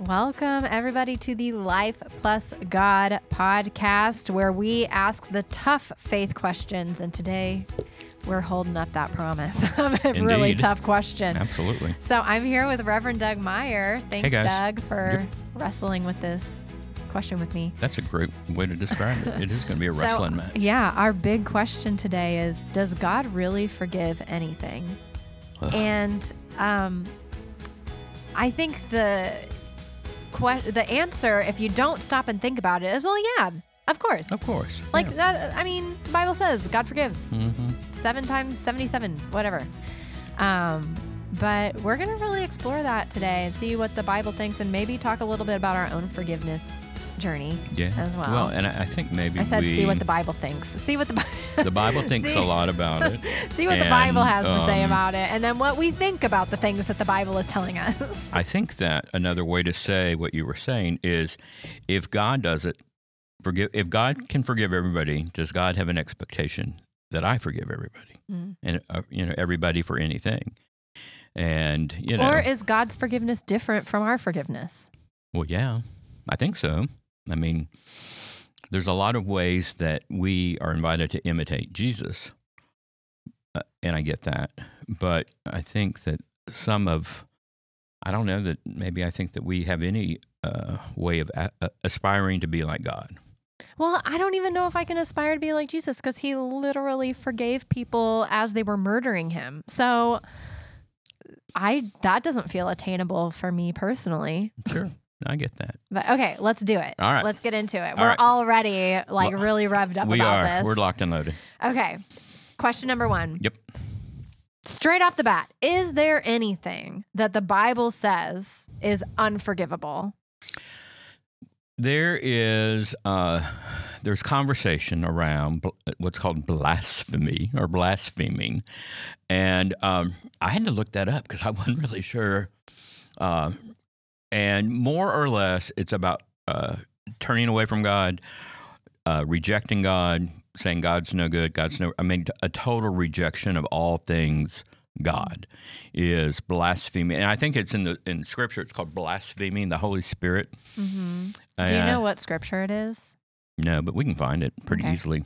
Welcome, everybody, to the Life Plus God podcast, where we ask the tough faith questions. And today, we're holding up that promise of a really tough question. Absolutely. So, I'm here with Reverend Doug Meyer. Thanks, Hey. Doug, for Yep. wrestling with this question with me. That's a great way to describe it. It is going to be a wrestling so, match. Yeah, our big question today is Does God really forgive anything? Ugh. And um, I think the que- the answer, if you don't stop and think about it, is well, yeah, of course. Of course. Like that. I mean, the Bible says God forgives hmm seven times seventy-seven, whatever. Um, but we're gonna really explore that today and see what the Bible thinks, and maybe talk a little bit about our own forgiveness journey Yeah. as well. Well, and I I think maybe I said, we, see what the Bible thinks. See what the Bi- the Bible thinks See- a lot about it. See what the Bible And, has to say um, about it, and then what we think about the things that the Bible is telling us. I think that another way to say what you were saying is if God does it, forgive if God can forgive everybody, does God have an expectation that I forgive everybody? Mm. And uh, you know, everybody for anything. And, you know, Or is God's forgiveness different from our forgiveness? Well, yeah, I think so. I mean, there's a lot of ways that we are invited to imitate Jesus, uh, and I get that. But I think that some of, I don't know that maybe I think that we have any uh, way of a- uh, aspiring to be like God. Well, I don't even know if I can aspire to be like Jesus because he literally forgave people as they were murdering him. So I that doesn't feel attainable for me personally. Sure, I get that. But okay, let's do it. All right. Let's get into it. All We're right. already like really revved up we about are. this. We're locked and loaded. Okay. Question number 1. Yep. Straight off the bat, is there anything that the Bible says is unforgivable? There is uh, there's conversation around bl- what's called blasphemy or blaspheming, and um, I had to look that up because I wasn't really sure. Uh, and more or less, it's about uh, turning away from God, uh, rejecting God, saying God's no good, God's no. I mean, a total rejection of all things God is blasphemy, and I think it's in the in Scripture. It's called blaspheming the Holy Spirit. hmm Do you know what scripture it is? no, but we can find it pretty Okay. easily.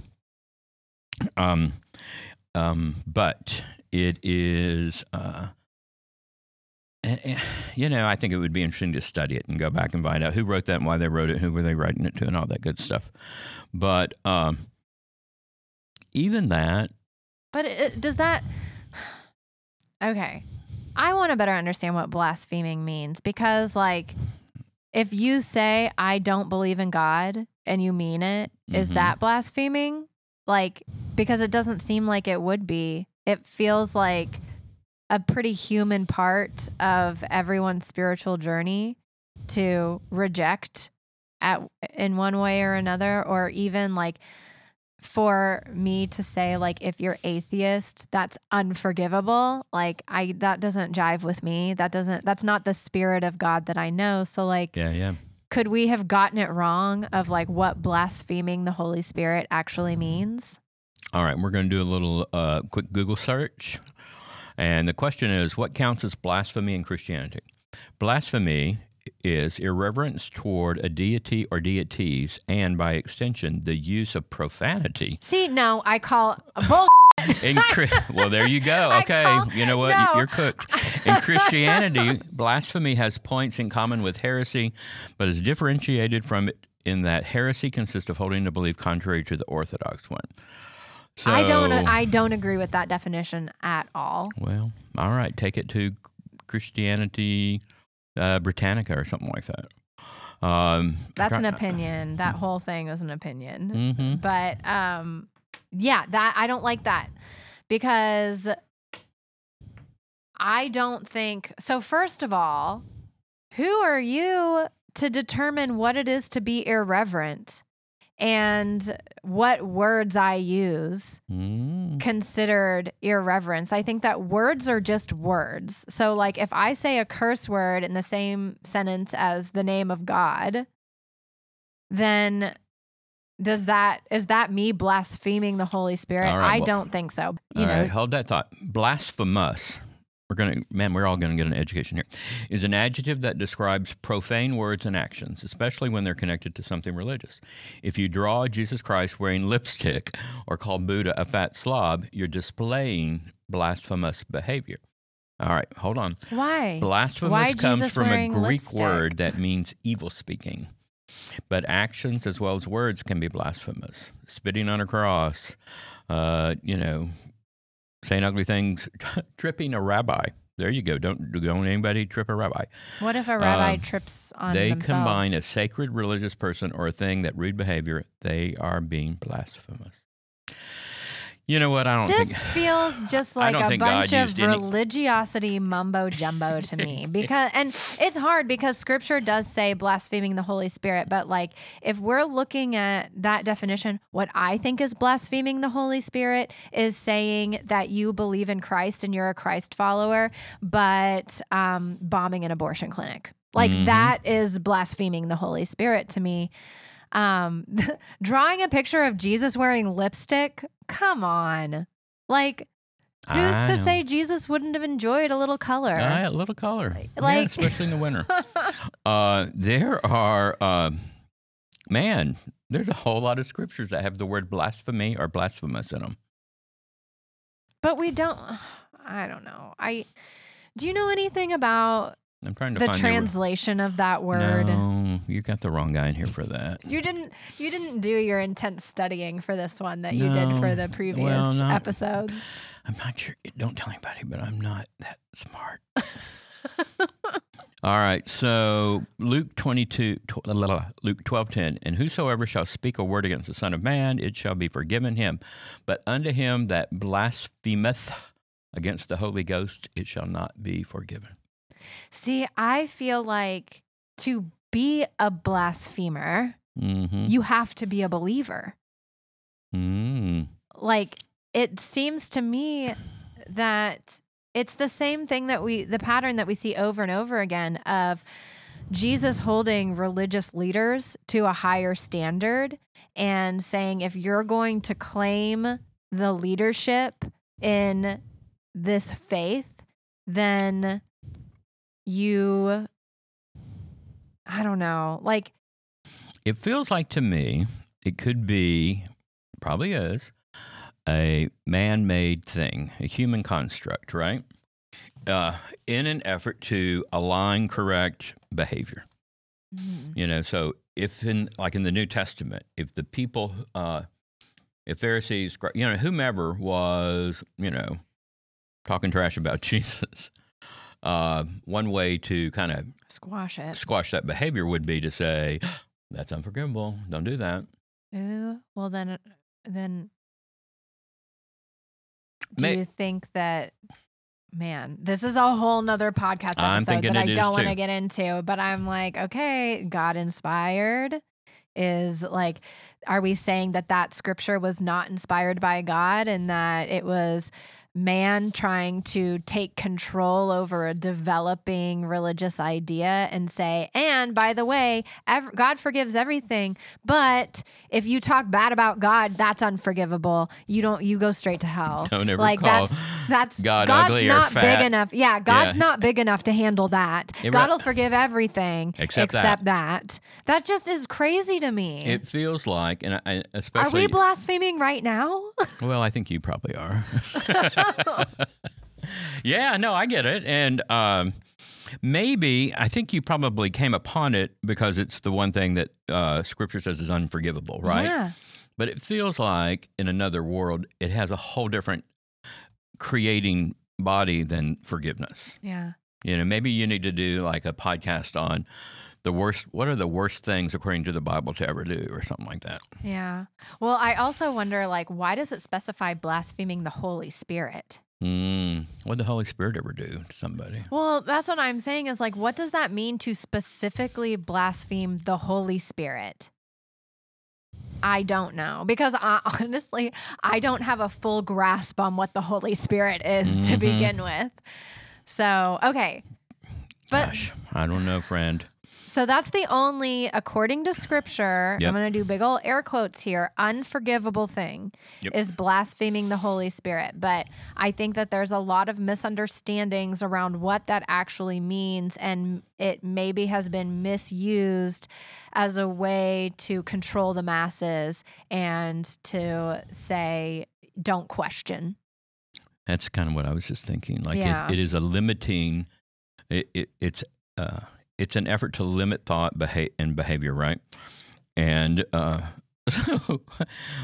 Um, um, but it is, uh, you know, I think it would be interesting to study it and go back and find out who wrote that and why they wrote it, who were they writing it to, and all that good stuff. But um, even that, But it, does that. Okay. I want to better understand what blaspheming means because, like, if you say, I don't believe in God and you mean it, is Mhm. that blaspheming? Like, because it doesn't seem like it would be. It feels like a pretty human part of everyone's spiritual journey to reject at in one way or another or even like for me to say like if you're atheist that's unforgivable like i that doesn't jive with me that doesn't that's not the spirit of god that i know so like yeah, yeah. could we have gotten it wrong of like what blaspheming the holy spirit actually means All right, we're going to do a little uh, quick Google search. And the question is what counts as blasphemy in Christianity? Blasphemy is irreverence toward a deity or deities, and by extension, the use of profanity. see no i call a bull In well, there you go. Okay, call- you know what? no. You're cooked. In Christianity, blasphemy has points in common with heresy, but is differentiated from it in that heresy consists of holding a belief contrary to the orthodox one. So, i don't i don't agree with that definition at all Well, all right. Take it to Christianity uh, Britannica or something like that. Um, that's an opinion that whole thing is an opinion hmm but um yeah that i don't like that because i don't think so first of all who are you to determine what it is to be irreverent and what words i use mm considered irreverence. I think that words are just words. So, like, if I say a curse word in the same sentence as the name of God, then does that is that me blaspheming the Holy Spirit? Right, I well- don't think so. You All know, right, hold that thought. Blasphemous, we're gonna man, we're all gonna get an education here. Is an adjective that describes profane words and actions, especially when they're connected to something religious. If you draw Jesus Christ wearing lipstick or call Buddha a fat slob, you're displaying blasphemous behavior. All right, hold on. Why? Blasphemous Why comes Jesus from a Greek lipstick? word that means evil speaking. But actions as well as words can be blasphemous. Spitting on a cross, uh, you know, saying ugly things, tripping a rabbi. There you go. Don't don't anybody trip a rabbi. What if a rabbi Um, trips on they themselves? combine a sacred religious person or a thing that rude behavior. They are being blasphemous. You know what? I don't This think. feels just like a bunch of any- religiosity mumbo jumbo to me because and it's hard because scripture does say blaspheming the Holy Spirit but like if we're looking at that definition what I think is blaspheming the Holy Spirit is saying that you believe in Christ and you're a Christ follower but um, bombing an abortion clinic like Mhm. that is blaspheming the Holy Spirit to me um drawing a picture of Jesus wearing lipstick come on like who's I to know. say Jesus wouldn't have enjoyed a little color Ah, a little color, yeah, Like- especially in the winter. Uh, there are, uh, man, there's a whole lot of scriptures that have the word blasphemy or blasphemous in them. but we don't I don't know I do you know anything about I'm trying to the translation of that word no, you got the wrong guy in here for that. you didn't you didn't do your intense studying for this one that you did for the previous Well, not- episodes I'm not sure. Don't tell anybody, but I'm not that smart. All right. So Luke 22, tw- la, la, la, Luke 12, 10. And whosoever shall speak a word against the Son of Man, it shall be forgiven him. But unto him that blasphemeth against the Holy Ghost, it shall not be forgiven. See, I feel like to be a blasphemer, Mm-hmm. you have to be a believer. mm Like it seems to me that it's the same thing that we the pattern that we see over and over again of Jesus holding religious leaders to a higher standard and saying if you're going to claim the leadership in this faith, then you I don't know. Like It feels like to me, it could be, probably is, a man made thing, a human construct, right? Uh, in an effort to align correct behavior. You know, so if in, like in the New Testament, if the people, uh, if Pharisees, you know, whomever was, you know, talking trash about Jesus, uh, one way to kind of squash it. squash that behavior would be to say, that's unforgivable. Don't do that. Ooh, well then, then, do May- you think that? Man, this is a whole nother podcast episode that I don't want to get into. But I'm like, okay, God inspired is like, are we saying that that scripture was not inspired by God and that it was man trying to take control over a developing religious idea and say, and by the way, ev- God forgives everything, but if you talk bad about God, that's unforgivable. You don't, you go straight to hell. Don't ever like call that's that's God God's not big enough. Yeah, God's Yeah. not big enough to handle that. It God re- will forgive everything Except that. except that. That just is crazy to me. It feels like, and I, especially, Are we blaspheming right now? well, I think you probably are. yeah, no, I get it. And um, maybe, I think you probably came upon it because it's the one thing that uh, scripture says is unforgivable, right? Yeah. But it feels like in another world, it has a whole different creating body than forgiveness. Yeah. You know, maybe you need to do like a podcast on the worst, what are the worst things according to the Bible to ever do or something like that. Yeah. Well, I also wonder like why does it specify blaspheming the Holy Spirit? Mm, what the Holy Spirit ever do to somebody? Well, that's what I'm saying is like what does that mean to specifically blaspheme the Holy Spirit? I don't know because I, honestly, I don't have a full grasp on what the Holy Spirit is to Mhm. begin with. So, okay. But Gosh, I don't know, friend. So that's the only, according to scripture, Yep. I'm going to do big old air quotes here, unforgivable thing Yep. is blaspheming the Holy Spirit. But I think that there's a lot of misunderstandings around what that actually means. And it maybe has been misused as a way to control the masses and to say, don't question. That's kind of what I was just thinking. Like Yeah. it, it is a limiting. It, it, it's uh, it's an effort to limit thought beha- and behavior, right? And uh, so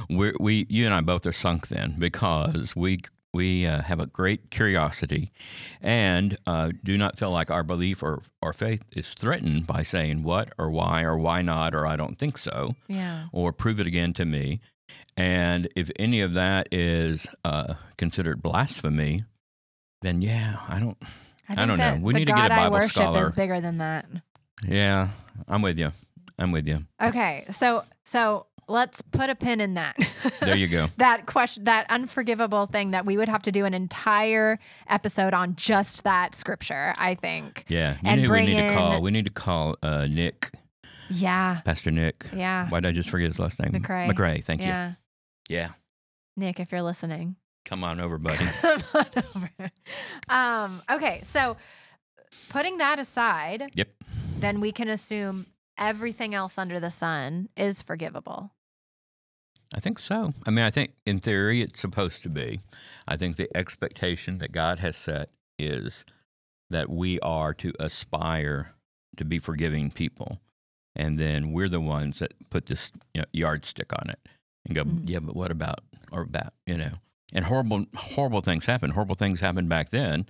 we we you and I both are sunk then because we we uh, have a great curiosity and uh, do not feel like our belief or, or faith is threatened by saying what or why or why not or I don't think so Yeah. or prove it again to me. And if any of that is uh, considered blasphemy, then yeah, I don't. I think don't know. We need to get a God I Bible worship scholar. is bigger than that. Yeah, I'm with you. I'm with you. Okay, so so let's put a pin in that. There you go. that question, that unforgivable thing that we would have to do an entire episode on just that scripture. I think. Yeah, you And know who we need to call. We need to call uh, Nick, Yeah. Pastor Nick. Yeah. Why did I just forget his last name? McRae. McRae. Thank you. Yeah. Yeah, Nick, if you're listening. Come on over, buddy. Come on over. um, okay, so putting that aside, Yep. then we can assume everything else under the sun is forgivable. I think so. I mean, I think in theory it's supposed to be. I think the expectation that God has set is that we are to aspire to be forgiving people. And then we're the ones that put this you know, yardstick on it and go, Mhm. yeah, but what about, or about, you know, and horrible, horrible things happen. Horrible things happened back then,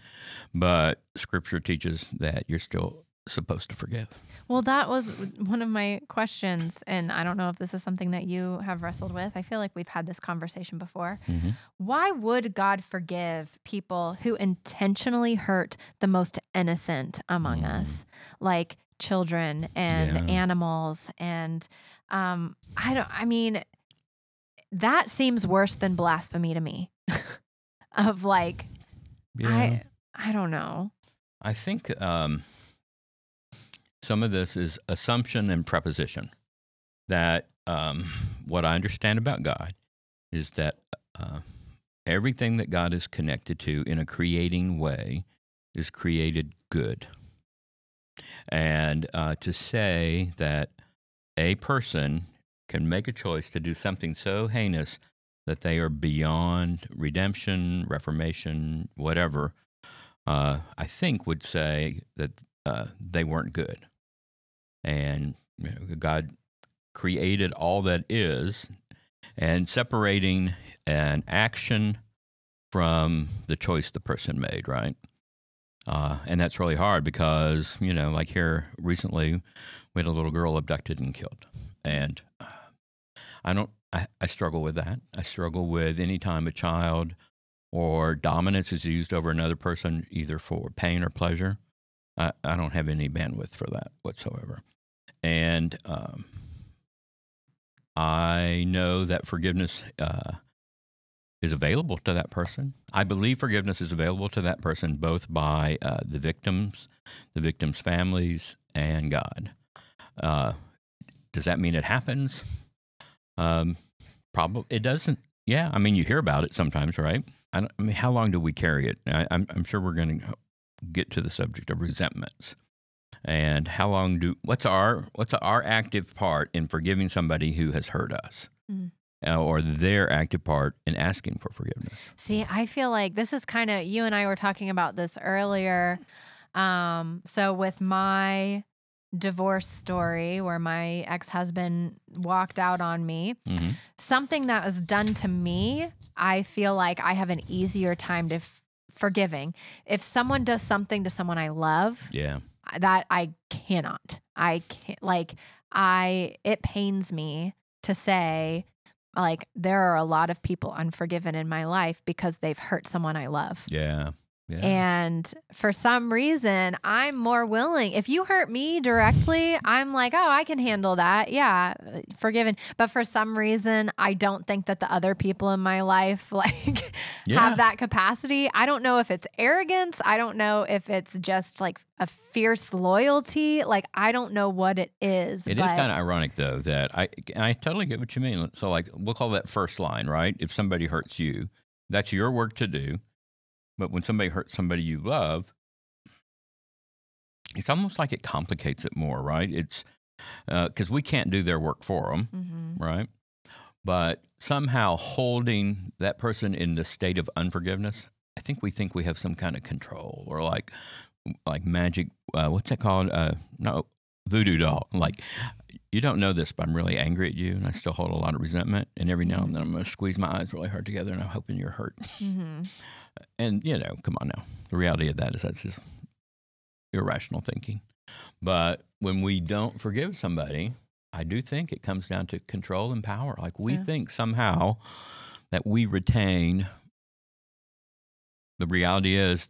but scripture teaches that you're still supposed to forgive. Well, that was one of my questions. And I don't know if this is something that you have wrestled with. I feel like we've had this conversation before. Mhm. Why would God forgive people who intentionally hurt the most innocent among Mm. us, like children and Yeah. animals? And um, I don't, I mean, that seems worse than blasphemy to me. of like, I, I don't know. I think um, some of this is assumption and preposition. That um, what I understand about God is that uh, everything that God is connected to in a creating way is created good. And uh, to say that a person can make a choice to do something so heinous that they are beyond redemption, reformation, whatever, uh, I think would say that uh, they weren't good. And you know, God created all that is, and separating an action from the choice the person made, right? Uh, and that's really hard because, you know, like here recently, we had a little girl abducted and killed. And I don't, I, I struggle with that. I struggle with any time a child or dominance is used over another person, either for pain or pleasure. I, I don't have any bandwidth for that whatsoever. And um, I know that forgiveness uh, is available to that person. I believe forgiveness is available to that person both by uh, the victims, the victims' families, and God. Uh, does that mean it happens? Um, probably it doesn't. Yeah, I mean you hear about it sometimes, right? I, don't, I mean, how long do we carry it? I, I'm, I'm sure we're going to get to the subject of resentments, and how long do what's our what's our active part in forgiving somebody who has hurt us, Mm. uh, or their active part in asking for forgiveness? See, I feel like this is kind of you and I were talking about this earlier. Um, so with my divorce story where my ex-husband walked out on me, hmm something that was done to me, I feel like I have an easier time to f- forgiving. If someone does something to someone I love, Yeah, that I cannot. I can't like I it pains me to say like there are a lot of people unforgiven in my life because they've hurt someone I love. yeah, Yeah. And for some reason, I'm more willing. If you hurt me directly, I'm like, oh, I can handle that. Yeah, uh, forgiven. But for some reason, I don't think that the other people in my life like Yeah. have that capacity. I don't know if it's arrogance. I don't know if it's just like a fierce loyalty. Like I don't know what it is. It is kind of ironic though that I and I totally get what you mean. So like we'll call that first line, right? If somebody hurts you, that's your work to do. But when somebody hurts somebody you love, it's almost like it complicates it more, right? It's because we can't do their work for them, Mhm. right? But somehow holding that person in the state of unforgiveness, I think we think we have some kind of control or like like magic. Uh, what's that called? Uh, no, voodoo doll. Like you don't know this, but I'm really angry at you, and I still hold a lot of resentment. And every now and then, I'm going to squeeze my eyes really hard together, and I'm hoping you're hurt. Mhm. And you know, come on now. The reality of that is that's just irrational thinking. But when we don't forgive somebody, I do think it comes down to control and power. Like we Yeah. think somehow that we retain. The reality is,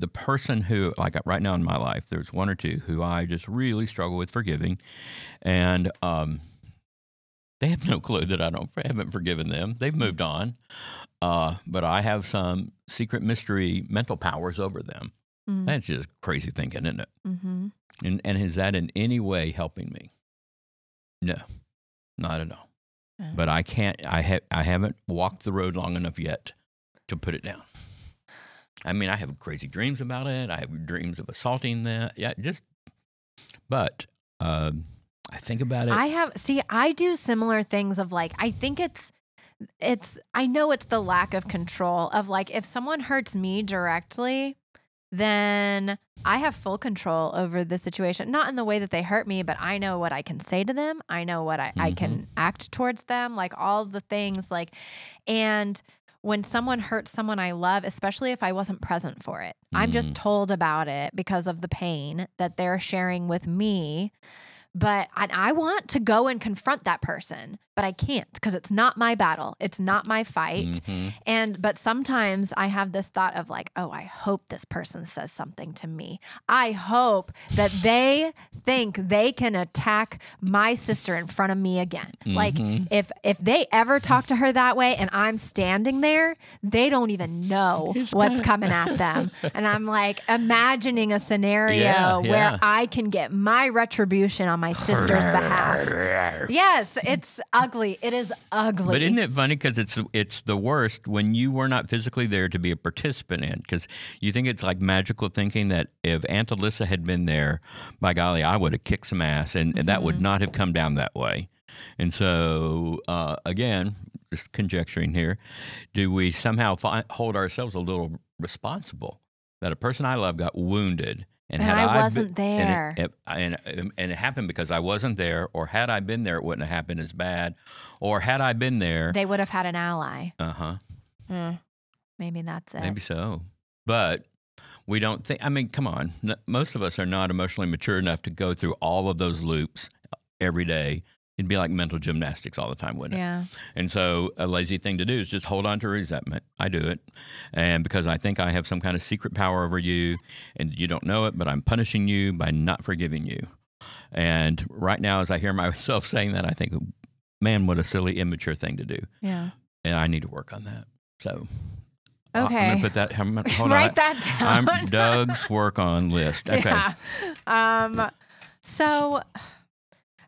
the person who, like right now in my life, there's one or two who I just really struggle with forgiving, and um, they have no clue that I don't haven't forgiven them. They've moved on, uh, but I have some secret mystery mental powers over them. Mm. That's just crazy thinking, isn't it? Mhm. And and is that in any way helping me? No, not at all. Yeah. But I can't. I have. I haven't walked the road long enough yet to put it down. I mean, I have crazy dreams about it. I have dreams of assaulting that. Yeah, just. But um, I think about it. I have see, I do similar things of like I think it's it's I know it's the lack of control of like if someone hurts me directly, then I have full control over the situation. Not in the way that they hurt me, but I know what I can say to them. I know what I, I can act towards them, like all the things like and when someone hurts someone I love, especially if I wasn't present for it, I'm just Mm. told about it because of the pain that they're sharing with me. But and I want to go and confront that person, but I can't because it's not my battle. It's not my fight. Mhm. And but sometimes I have this thought of like, oh, I hope this person says something to me. I hope that they think they can attack my sister in front of me again. Like Mhm. if if they ever talk to her that way and I'm standing there, they don't even know It's what's coming at them. and I'm like imagining a scenario Yeah, where yeah. I can get my retribution on my sister's behalf. Yes, it's ugly. It is ugly. But isn't it funny because it's it's the worst when you were not physically there to be a participant in because you think it's like magical thinking that if Aunt Alyssa had been there, by golly, I would have kicked some ass, and, and that Mm-hmm. would not have come down that way. And so uh, again, just conjecturing here, do we somehow fi- hold ourselves a little responsible that a person I love got wounded? And had I been- wasn't there. and it, and, and, and it happened because I wasn't there, or had I been there, it wouldn't have happened as bad, or had I been there, they would have had an ally. uh huh, Hmm. maybe that's it. maybe so. But we don't think. I mean, come on, N- most of us are not emotionally mature enough to go through all of those loops every day. It'd be like mental gymnastics all the time, wouldn't it? Yeah. And so a lazy thing to do is just hold on to resentment. I do it. And because I think I have some kind of secret power over you and you don't know it, but I'm punishing you by not forgiving you. And right now, as I hear myself saying that, I think, man, what a silly, immature thing to do. Yeah. And I need to work on that. So uh, I'm Okay. going to put that, I'm gonna, hold Write on. that I'm down. Doug's work on list. Okay. Yeah. Um so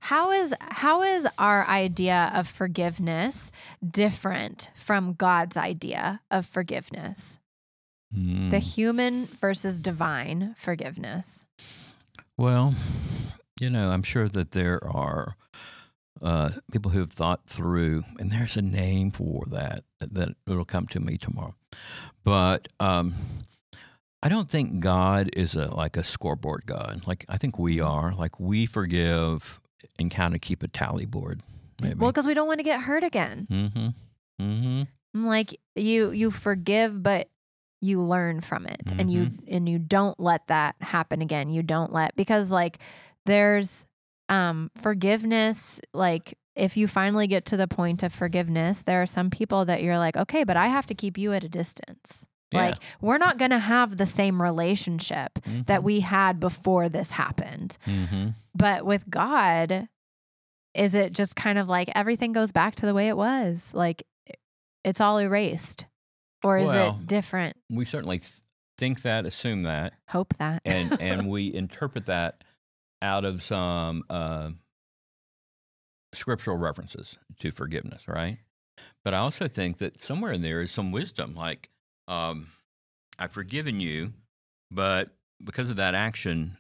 how is how is our idea of forgiveness different from God's idea of forgiveness? Mm. The human versus divine forgiveness. Well, you know, I'm sure that there are uh, people who have thought through, and there's a name for that that it'll come to me tomorrow. But um, I don't think God is a like a scoreboard God. Like I think we are. Like we forgive and kind of keep a tally board. Maybe. Well, because we don't want to get hurt again. mm-hmm. Mm-hmm. I'm Like you you forgive but you learn from it and you Mm-hmm. and you don't let that happen again. You don't let because like there's um forgiveness like if you finally get to the point of forgiveness, there are some people that you're like, okay, but I have to keep you at a distance. Yeah. Like we're not going to have the same relationship that we had before this happened. Mm-hmm. But with God, is it just kind of like everything goes back to the way it was? Like it's all erased? Or is Well- it different? We certainly th- think that, assume that, Hope that. and and we interpret that out of some uh, scriptural references to forgiveness, right? But I also think that somewhere in there is some wisdom, like um, I've forgiven you, but because of that action,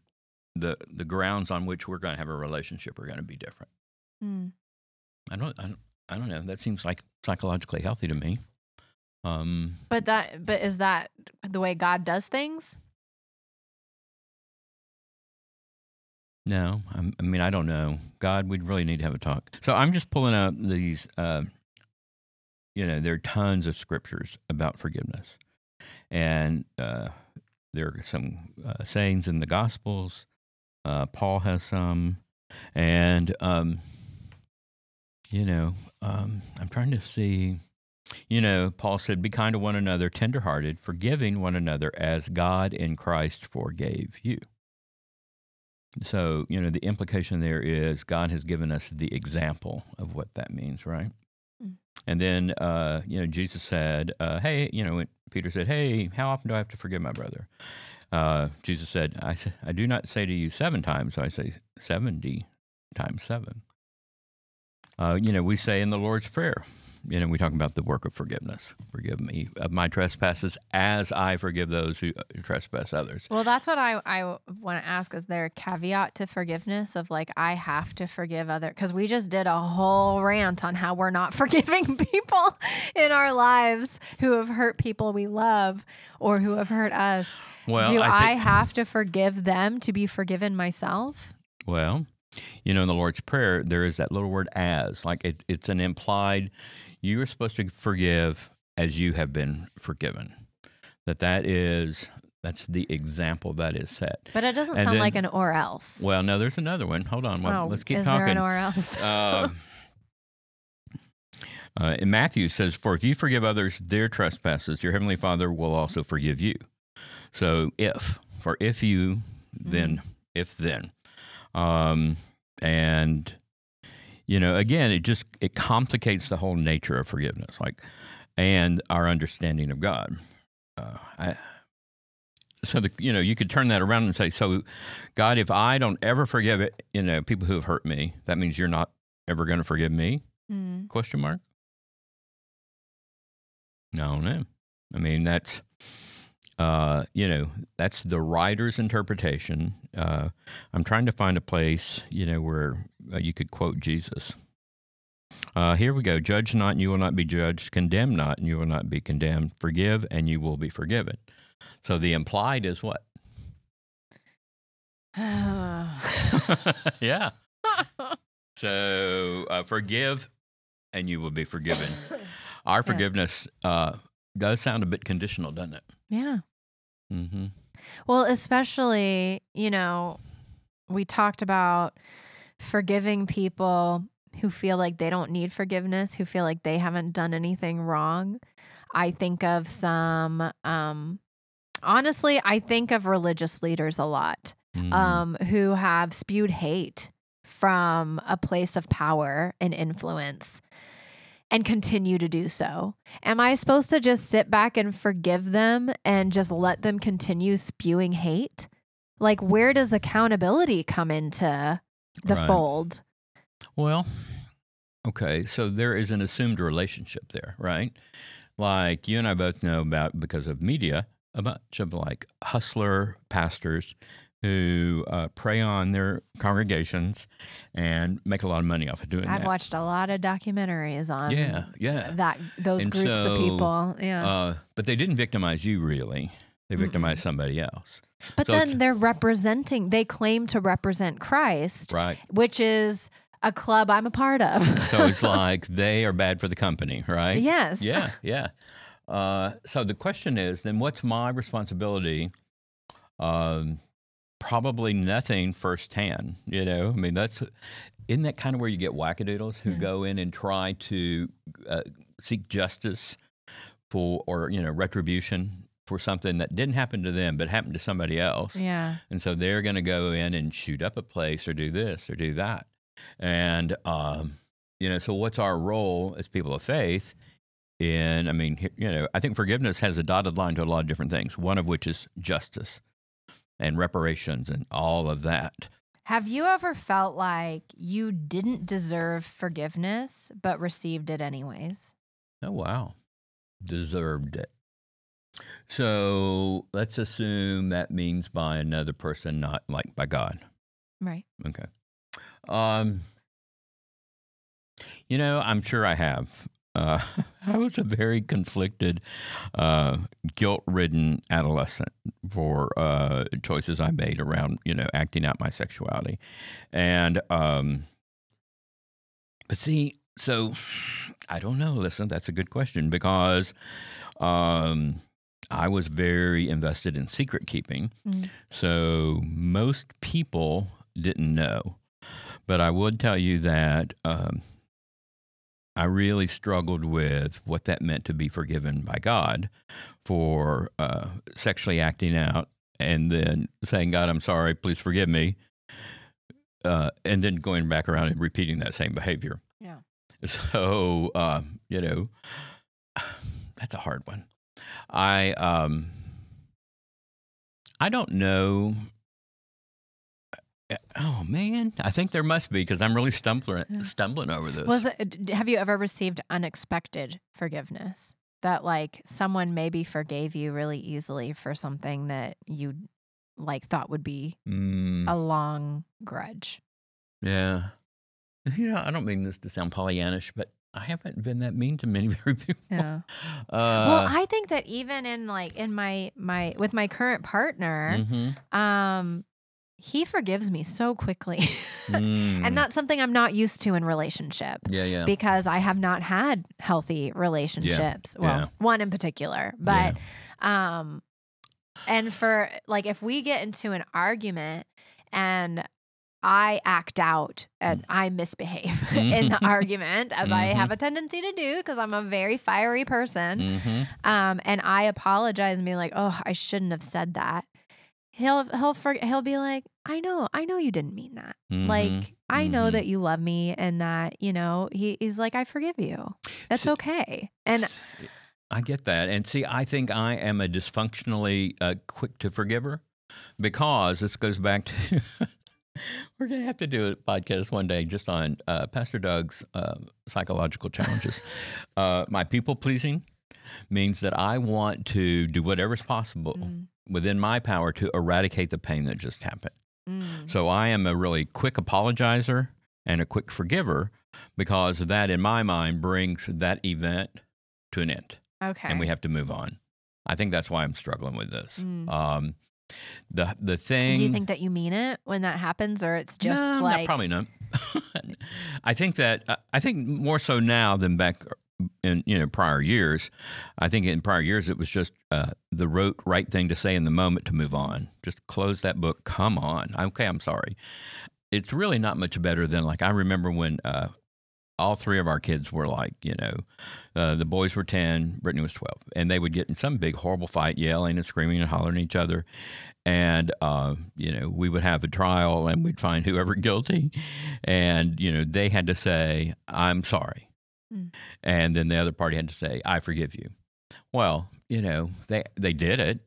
the the grounds on which we're going to have a relationship are going to be different. Hmm. I don't, I don't, I don't know. That seems like psychologically healthy to me. Um, But that but is that the way God does things? No, I'm, I mean I don't know. God, we'd really need to have a talk. So I'm just pulling up these. Uh, you know, there are tons of scriptures about forgiveness, and uh, there are some uh, sayings in the Gospels. Uh, Paul has some, and um, you know, um, I'm trying to see. You know, Paul said, "Be kind to one another, tenderhearted, forgiving one another, as God in Christ forgave you." So, you know, the implication there is God has given us the example of what that means, right? And then, uh, you know, Jesus said, uh, hey, you know, Peter said, hey, how often do I have to forgive my brother? Uh, Jesus said, I, I do not say to you seven times, I say 70 times seven. Uh, you know, we say in the Lord's Prayer, you know, we talk about the work of forgiveness. Forgive me of my trespasses as I forgive those who uh, trespass others. Well, that's what I I want to ask. Is there a caveat to forgiveness of like I have to forgive other? Because we just did a whole rant on how we're not forgiving people in our lives who have hurt people we love or who have hurt us. Well, Do I, take- have to forgive them to be forgiven myself? Well, you know, in the Lord's Prayer, there is that little word as, like it, it's an implied, you are supposed to forgive as you have been forgiven. That that is, that's the example that is set. But it doesn't And sound then- like an or else. Well, no, there's another one. Hold on. Well, oh, let's keep is there talking. an or else? Uh, uh, in Matthew says, "For if you forgive others their trespasses, your heavenly Father will also forgive you." So, if for if you, then if then, um, and you know, again, it just it complicates the whole nature of forgiveness, like and our understanding of God. Uh, I, so the you know you could turn that around and say, so God, if I don't ever forgive it, you know, people who have hurt me, that means you're not ever going to forgive me? Mm. Question mark. No, no. I mean that's, uh, you know, that's the writer's interpretation. Uh, I'm trying to find a place, you know, where uh, you could quote Jesus. Uh, here we go. Judge not, and you will not be judged. Condemn not, and you will not be condemned. Forgive, and you will be forgiven. So the implied is what? yeah. So uh, forgive, and you will be forgiven. Our forgiveness uh, does sound a bit conditional, doesn't it? yeah. Mm-hmm. Well, especially, you know, we talked about forgiving people who feel like they don't need forgiveness, who feel like they haven't done anything wrong. I think of some, um, honestly, I think of religious leaders a lot Mm-hmm. um, who have spewed hate from a place of power and influence and continue to do so. Am I supposed to just sit back and forgive them and just let them continue spewing hate? Like, where does accountability come into the Right. fold? Well, okay. So there is an assumed relationship there, right? Like you and I both know about because of media, a bunch of like hustler pastors who uh, prey on their congregations and make a lot of money off of doing that. I've watched a lot of documentaries on yeah, yeah. that those And groups so, of people. Yeah. Uh, but they didn't victimize you, really. They victimized somebody else, but so then they're representing, they claim to represent Christ, right? which is a club I'm a part of. So it's like they are bad for the company, right? yes. Yeah, yeah. Uh, so the question is, then what's my responsibility? Um, probably nothing firsthand. You know, I mean, that's isn't that kind of where you get wackadoodles who Yeah. go in and try to uh, seek justice for or you know retribution for something that didn't happen to them but happened to somebody else. Yeah. And so they're going to go in and shoot up a place or do this or do that. And, um, you know, so what's our role as people of faith in, I mean, you know, I think forgiveness has a dotted line to a lot of different things, one of which is justice and reparations and all of that. Have you ever felt like you didn't deserve forgiveness but received it anyways? Oh, wow. Deserved it. So let's assume that means by another person, not like by God. Right. Okay. Um, you know, I'm sure I have. Uh, I was a very conflicted, uh, guilt-ridden adolescent for uh, choices I made around, you know, acting out my sexuality, and um, but see, so I don't know. Listen, that's a good question because um, I was very invested in secret keeping, Mm. so most people didn't know. But I would tell you that um, I really struggled with what that meant to be forgiven by God for uh, sexually acting out and then saying, God, I'm sorry, please forgive me. Uh, and then going back around and repeating that same behavior. Yeah. So, um, you know, that's a hard one. I, um, I don't know. Oh man, I think there must be because I'm really stumbling stumbling over this. Was it, have you ever received unexpected forgiveness? That like someone maybe forgave you really easily for something that you like thought would be Mm, a long grudge. yeah. You know, I don't mean this to sound Pollyannish, but I haven't been that mean to many very people. Yeah. Uh, well, I think that even in like in my my with my current partner, mhm. um, he forgives me so quickly, Mm, and that's something I'm not used to in relationship. yeah, yeah. because I have not had healthy relationships. Well, yeah. one in particular, but um and for like if we get into an argument and I act out and I misbehave in the argument as I Mhm. have a tendency to do because I'm a very fiery person Mhm. um and I apologize and be like, "Oh, I shouldn't have said that." He'll he'll for, he'll be like, "I know. I know you didn't mean that." Mhm. Like, I know Mhm. that you love me and that, you know, he, he's like, I forgive you. That's okay. And I get that. And see, I think I am a dysfunctionally uh, quick to forgiver because this goes back to. We're going to have to do a podcast one day just on uh, Pastor Doug's uh, psychological challenges. uh, my people pleasing means that I want to do whatever's possible Mm, within my power to eradicate the pain that just happened. Mm, So I am a really quick apologizer and a quick forgiver because that, in my mind, brings that event to an end okay. and we have to move on. I think that's why I'm struggling with this. Mm. Um, the the thing. Do you think that you mean it when that happens, or it's just No, not- like probably not. I think that uh, I think more so now than back in you know prior years. I think in prior years it was just uh, the rote right thing to say in the moment to move on. Just close that book. Come on. Okay, I'm sorry. It's really not much better than like I remember when uh, all three of our kids were like you know uh, the boys were 10 brittany was 12 and they would get in some big horrible fight yelling and screaming and hollering at each other and uh, you know we would have a trial and we'd find whoever guilty and you know they had to say i'm sorry Mm. and then the other party had to say i forgive you well you know they they did it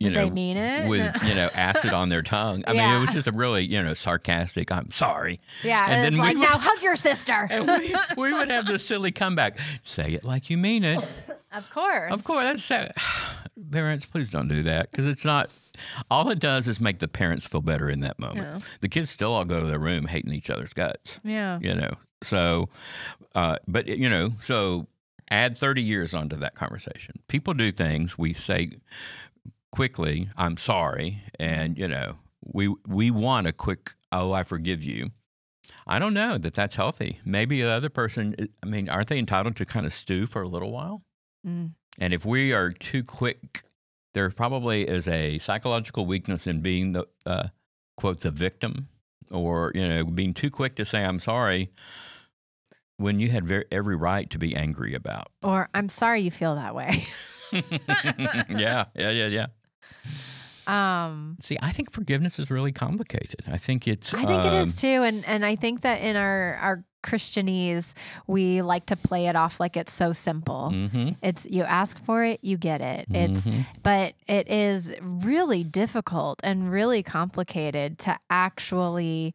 you did know they mean it? with you know acid on their tongue i mean it was just a really you know sarcastic i'm sorry yeah, and and, then it's we like would- now hug your sister. and we, we would have this silly comeback say it like you mean it of course, of course that's so, parents please don't do that because it's not all it does is make the parents feel better in that moment Yeah. the kids still all go to their room hating each other's guts Yeah. you know so uh, but you know so add 30 years onto that conversation. People do things we say quickly i'm sorry and you know we we want a quick oh i forgive you. I don't know that that's healthy. Maybe the other person i mean aren't they entitled to kind of stew for a little while? Mm. and if we are too quick there probably is a psychological weakness in being the uh, quote the victim or you know being too quick to say i'm sorry when you had very, every right to be angry about Or I'm sorry you feel that way. yeah, yeah, yeah, yeah. Um, See, I think forgiveness is really complicated. I think it's. I think it um, is too, and and I think that in our our Christianese, we like to play it off like it's so simple. mhm, It's you ask for it, you get it. It's mhm. but it is really difficult and really complicated to actually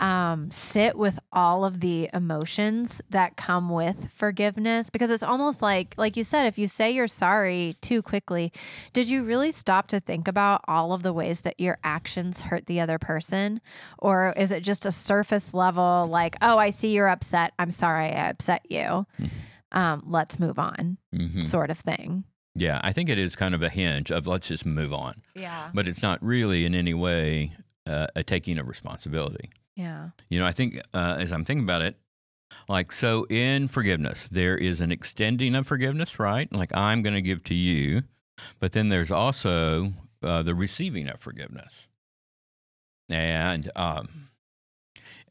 um, sit with all of the emotions that come with forgiveness because it's almost like like you said if you say you're sorry too quickly did you really stop to think about all of the ways that your actions hurt the other person? Or is it just a surface level like oh i see you're upset. I'm sorry i upset you. Um, let's move on Mhm. sort of thing. Yeah, I think it is kind of a hinge of let's just move on, yeah. But it's not really in any way uh, a taking of responsibility. Yeah You know, I think uh, as I'm thinking about it, like, so in forgiveness, there is an extending of forgiveness, right? Like, I'm going to give to you, but then there's also uh, the receiving of forgiveness. And um,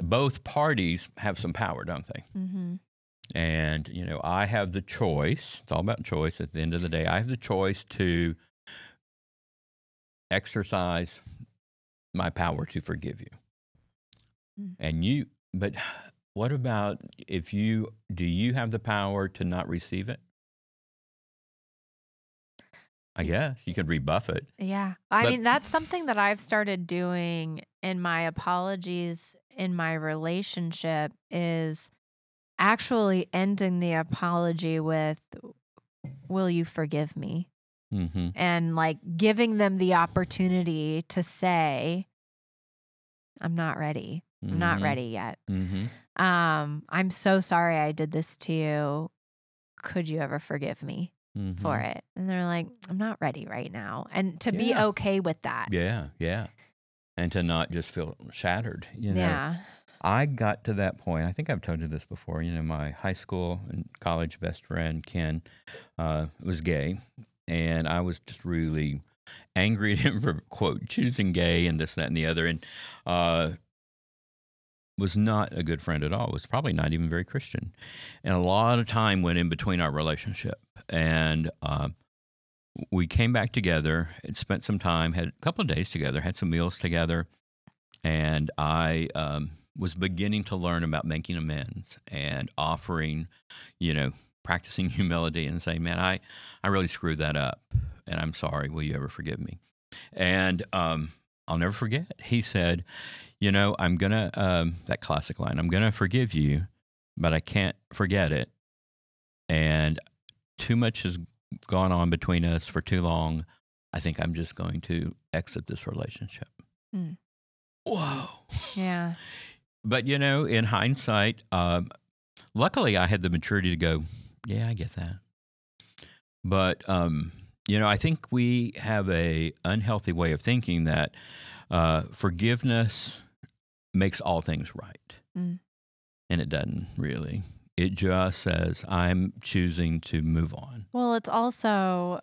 both parties have some power, don't they? mm-hmm. And, you know, I have the choice. It's all about choice at the end of the day. I have the choice to exercise my power to forgive you. Mm. And you, but what about if you, do you have the power to not receive it? I guess you could rebuff it. Yeah. I But- mean, that's something that I've started doing in my apologies in my relationship is actually ending the apology with, Will you forgive me? hmm And like giving them the opportunity to say, I'm not ready. I'm not ready yet. hmm Um, I'm so sorry I did this to you. Could you ever forgive me hmm for it? And they're like, I'm not ready right now. And to be okay with that. Yeah, yeah. And to not just feel shattered, you know. Yeah. I got to that point. I think I've told you this before. You know, my high school and college best friend Ken uh, was gay, and I was just really angry at him for quote choosing gay and this, that, and the other, and uh, was not a good friend at all. Was probably not even very Christian, and a lot of time went in between our relationship, and uh, we came back together and spent some time, had a couple of days together, had some meals together, and I um, was beginning to learn about making amends and offering, you know, practicing humility and saying, "Man, I, I really screwed that up, and I'm sorry. Will you ever forgive me?" And um, I'll never forget. He said, "You know, I'm gonna um, that classic line. I'm gonna forgive you, but I can't forget it, and too much has gone on between us for too long. I think I'm just going to exit this relationship." Hmm. Whoa. Yeah. But you know, in hindsight, um, luckily I had the maturity to go, yeah, I get that. But um, you know, I think we have a unhealthy way of thinking that uh, forgiveness makes all things right, Mm. and it doesn't really. It just says I'm choosing to move on. Well, it's also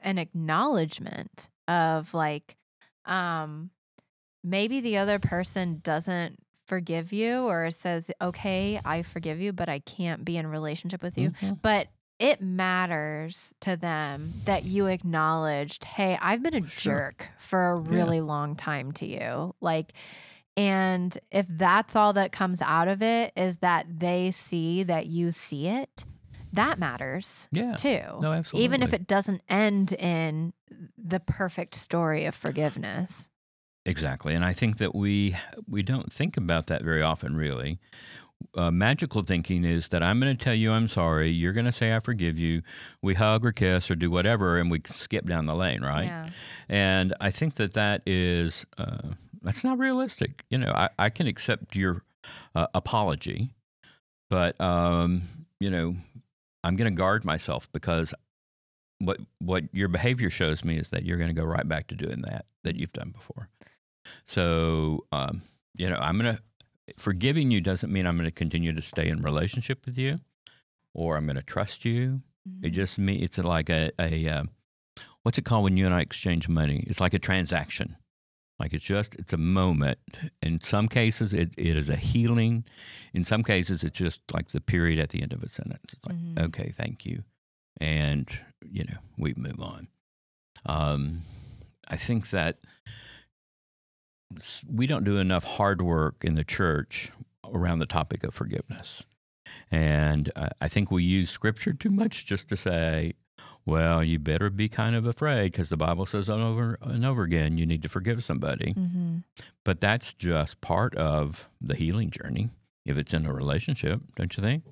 an acknowledgement of like, um, maybe the other person doesn't forgive you or says, okay, I forgive you, but I can't be in relationship with you. Mhm. But it matters to them that you acknowledged, hey, I've been a Sure. jerk for a Yeah. really long time to you. Like, and if that's all that comes out of it is that they see that you see it, that matters Yeah. too. No, absolutely. Even if it doesn't end in the perfect story of forgiveness. Exactly, and I think that we we don't think about that very often. Really, uh, magical thinking is that I'm going to tell you I'm sorry. You're going to say I forgive you. We hug or kiss or do whatever, and we skip down the lane, right? Yeah. And I think that that is uh, that's not realistic. You know, I, I can accept your uh, apology, but um, you know, I'm going to guard myself because what what your behavior shows me is that you're going to go right back to doing that that you've done before. So, um, you know, I'm going to forgiving you doesn't mean I'm going to continue to stay in relationship with you or I'm going to trust you. It just me. It's like a, a uh, what's it called when you and I exchange money? It's like a transaction. Like it's just it's a moment. In some cases, it, it is a healing. In some cases, it's just like the period at the end of a sentence. It's like Mhm. okay, thank you, and you know, we move on. Um, I think that we don't do enough hard work in the church around the topic of forgiveness. And uh, I think we use scripture too much just to say, well, you better be kind of afraid because the Bible says over and over again you need to forgive somebody. Mm-hmm. But that's just part of the healing journey if it's in a relationship, don't you think?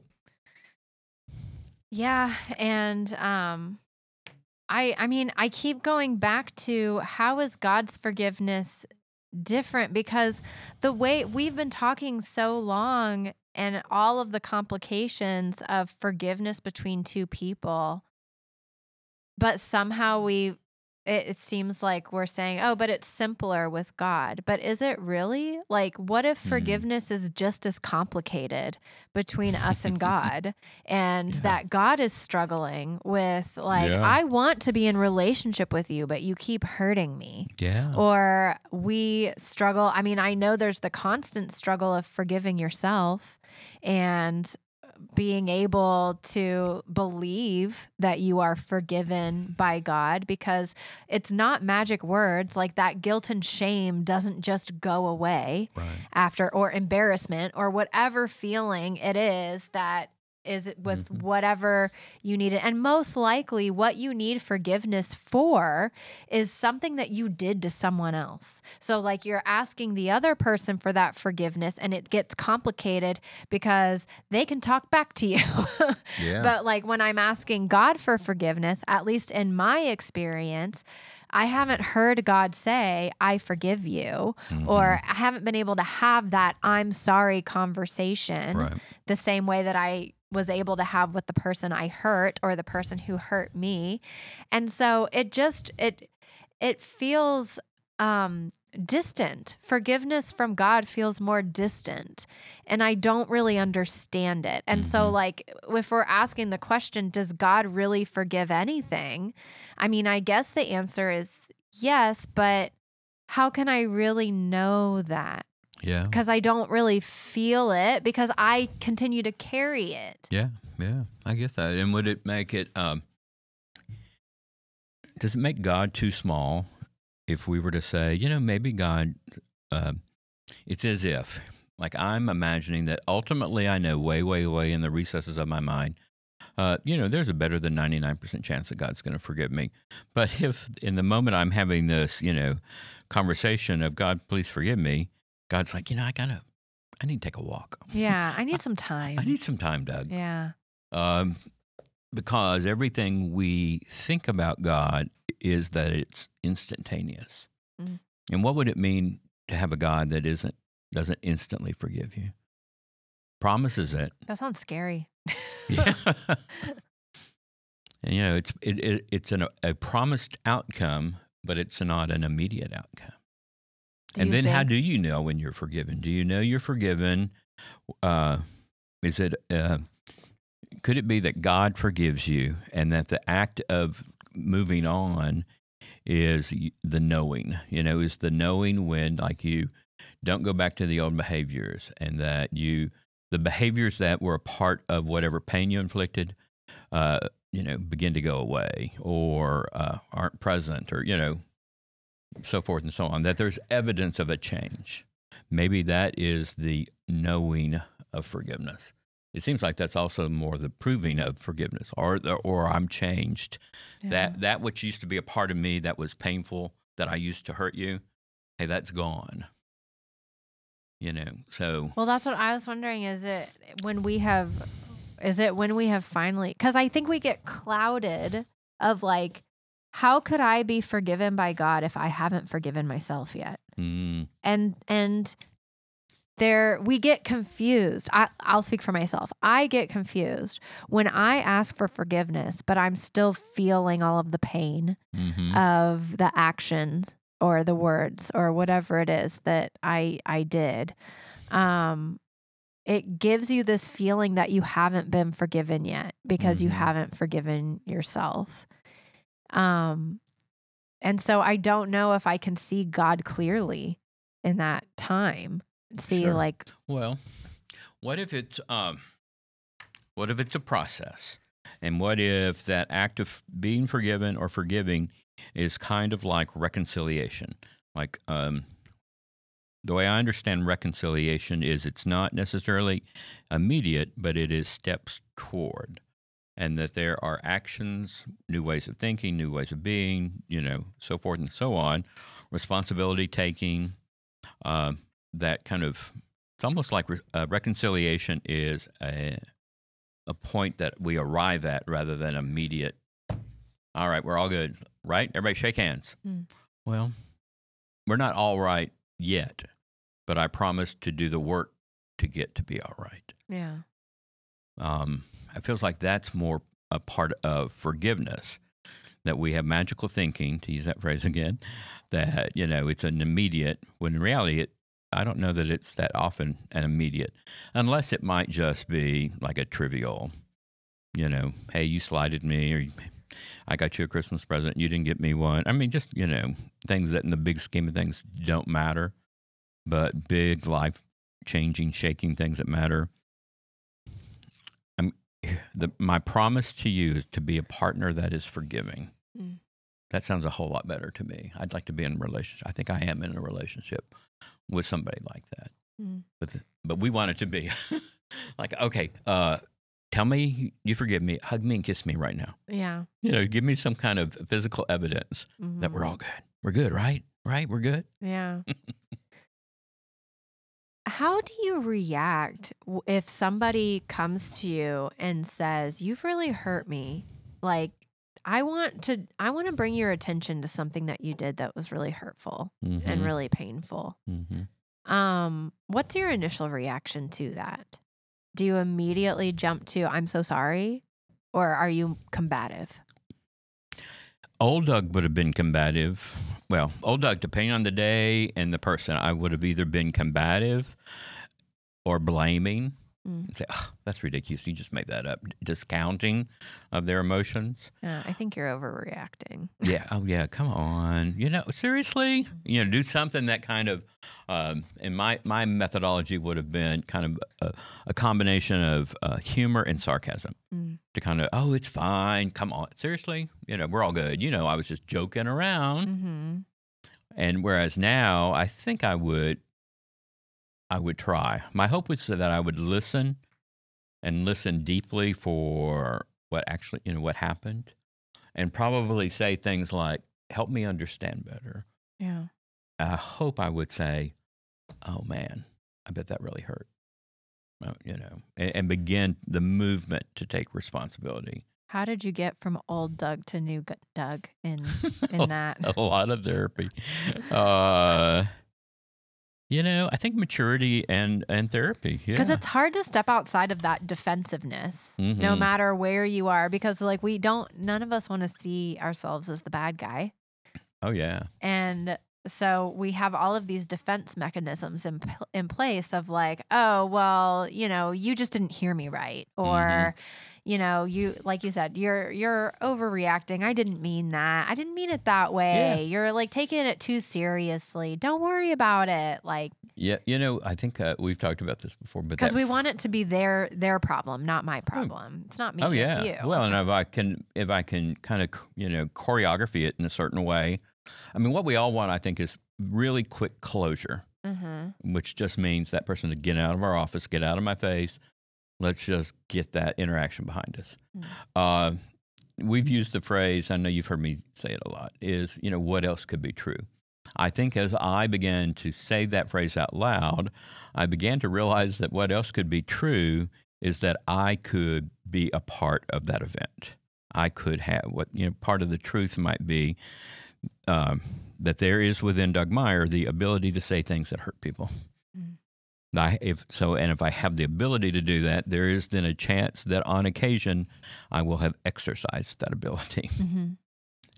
Yeah, and um I I mean, I keep going back to how is God's forgiveness different because the way we've been talking so long and all of the complications of forgiveness between two people but somehow we it, it seems like we're saying oh but it's simpler with god but is it really like what if Mm. forgiveness is just as complicated between us and god and Yeah. that god is struggling with like Yeah. i want to be in relationship with you but you keep hurting me Yeah. or we struggle i mean i know there's the constant struggle of forgiving yourself and being able to believe that you are forgiven by God because it's not magic words like that guilt and shame doesn't just go away right. after or embarrassment or whatever feeling it is that is it with Mhm. whatever you need it. and most likely what you need forgiveness for is something that you did to someone else so like you're asking the other person for that forgiveness and it gets complicated because they can talk back to you Yeah. but like when I'm asking God for forgiveness, at least in my experience, I haven't heard God say, I forgive you, or I haven't been able to have that I'm sorry conversation right. the same way that I was able to have with the person I hurt or the person who hurt me. And so it just it it feels um distant. Forgiveness from God feels more distant and I don't really understand it. And so Mhm. like if we're asking the question does God really forgive anything? I mean, I guess the answer is yes, but how can I really know that? Yeah. because I don't really feel it because I continue to carry it. Yeah, yeah, I get that. And would it make it? Um, does it make God too small if we were to say, you know, maybe God? Uh, it's as if, like, I'm imagining that ultimately, I know way, way, way in the recesses of my mind. Uh, you know, there's a better than 99% chance that God's going to forgive me. But if in the moment I'm having this, you know, conversation of God, please forgive me, God's like, you know, I gotta, I need to take a walk. Yeah, I need some time. I need some time, Doug. yeah. Um, because everything we think about God is that it's instantaneous. Mm. And what would it mean to have a God that isn't doesn't instantly forgive you? Promises it. That sounds scary. Yeah. and you know, it's it, it it's an, a promised outcome, but it's not an immediate outcome. Do and then how do you know when you're forgiven? Do you know you're forgiven? Uh, is it uh, could it be that God forgives you and that the act of moving on is the knowing? You know, is the knowing when like you don't go back to the old behaviors and that you the behaviors that were a part of whatever pain you inflicted uh, you know begin to go away or uh, aren't present or you know so forth and so on, that there's evidence of a change. Maybe that is the knowing of forgiveness. It seems like that's also more the proving of forgiveness, or the, or I'm changed. Yeah. That that which used to be a part of me that was painful, that I used to hurt you, hey, that's gone. You know, so Well, that's what I was wondering. Is it when we have, is it when we have finally, because I think we get clouded of like, how could I be forgiven by God if I haven't forgiven myself yet? mm, and and there we get confused I, i'll speak for myself i get confused when i ask for forgiveness but i'm still feeling all of the pain mhm. of the actions or the words or whatever it is that i i did um it gives you this feeling that you haven't been forgiven yet because you Mhm. haven't forgiven yourself um and so i don't know if i can see god clearly in that time see Sure. like Well, what if it's um, what if it's a process, And what if that act of being forgiven or forgiving is kind of like reconciliation? Like, um, the way I understand reconciliation is it's not necessarily immediate, but it is steps toward. And that there are actions, new ways of thinking, new ways of being, you know, so forth and so on, responsibility taking, uh, that kind of, it's almost like re- uh, reconciliation is a, a point that we arrive at rather than immediate. All right, we're all good, right? Everybody shake hands. Mm. Well, we're not all right yet, but I promise to do the work to get to be all right. Yeah. Um, it feels like that's more a part of forgiveness that we have magical thinking, to use that phrase again, that, you know, it's an immediate, when in reality, it, I don't know that it's that often an immediate, unless it might just be like a trivial, you know, hey, you slighted me, or I got you a Christmas present, you didn't get me one. I mean, just, you know, things that in the big scheme of things don't matter, but big life changing, shaking things that matter. The, my promise to you is to be a partner that is forgiving. Mm. That sounds a whole lot better to me. I'd like to be in a relationship. I think I am in a relationship with somebody like that. Mm. But, the, but we want it to be like, okay, uh, tell me you forgive me, hug me and kiss me right now. Yeah. You know, give me some kind of physical evidence that we're Mhm. all good. We're good, right? Right? We're good. Yeah. How do you react if somebody comes to you and says, "You've really hurt me. Like, I want to I want to bring your attention to something that you did that was really hurtful and Mhm, really painful." mhm. Um, what's your initial reaction to that? Do you immediately jump to "I'm so sorry," or are you combative? Old Doug would have been combative. Well, old Doug, depending on the day and the person, I would have either been combative or blaming. Mm. Say, "Ugh, that's ridiculous. You just made that up. Discounting of their emotions. Uh, I think you're overreacting. Yeah. Oh, yeah. Come on. You know, seriously. You know, do something that kind of, um, and my my methodology would have been kind of a, a combination of uh, humor and sarcasm Mm. to kind of, oh, it's fine. Come on. Seriously. You know, we're all good. You know, I was just joking around. hmm And whereas now, I think I would, I would try. My hope was that I would listen, and listen deeply for what actually, you know, what happened, and probably say things like, "Help me understand better." Yeah. I hope I would say, "Oh man, I bet that really hurt," Uh, you know, and, and begin the movement to take responsibility. How did you get from old Doug to new Doug in in that? a lot of therapy. Uh, you know, I think maturity and and therapy. Yeah, Because it's hard to step outside of that defensiveness, no Mhm. matter where you are. Because like we don't, none of us want to see ourselves as the bad guy, oh yeah, and so we have all of these defense mechanisms in in place of like, oh well, you know, you just didn't hear me right, or you know, you like you said, you're you're overreacting. I didn't mean that. I didn't mean it that way. You're like taking it too seriously. Don't worry about it. Like yeah. You know, I think uh, we've talked about this before, but because we f- want it to be their their problem, not my problem. It's not me. Oh yeah. It's you. Well, and if I can, if I can kind of, you know, choreography it in a certain way. I mean, what we all want, I think, is really quick closure. mm-hmm. which just means that person to get out of our office, get out of my face. Let's just get that interaction behind us. Mm. Uh, we've used the phrase, I know you've heard me say it a lot, is, you know, what else could be true? I think as I began to say that phrase out loud, I began to realize that what else could be true is that I could be a part of that event. I could have what, you know, part of the truth might be um, that there is within Doug Meyer the ability to say things that hurt people. I, if so, and if I have the ability to do that, there is then a chance that on occasion I will have exercised that ability. Mm-hmm.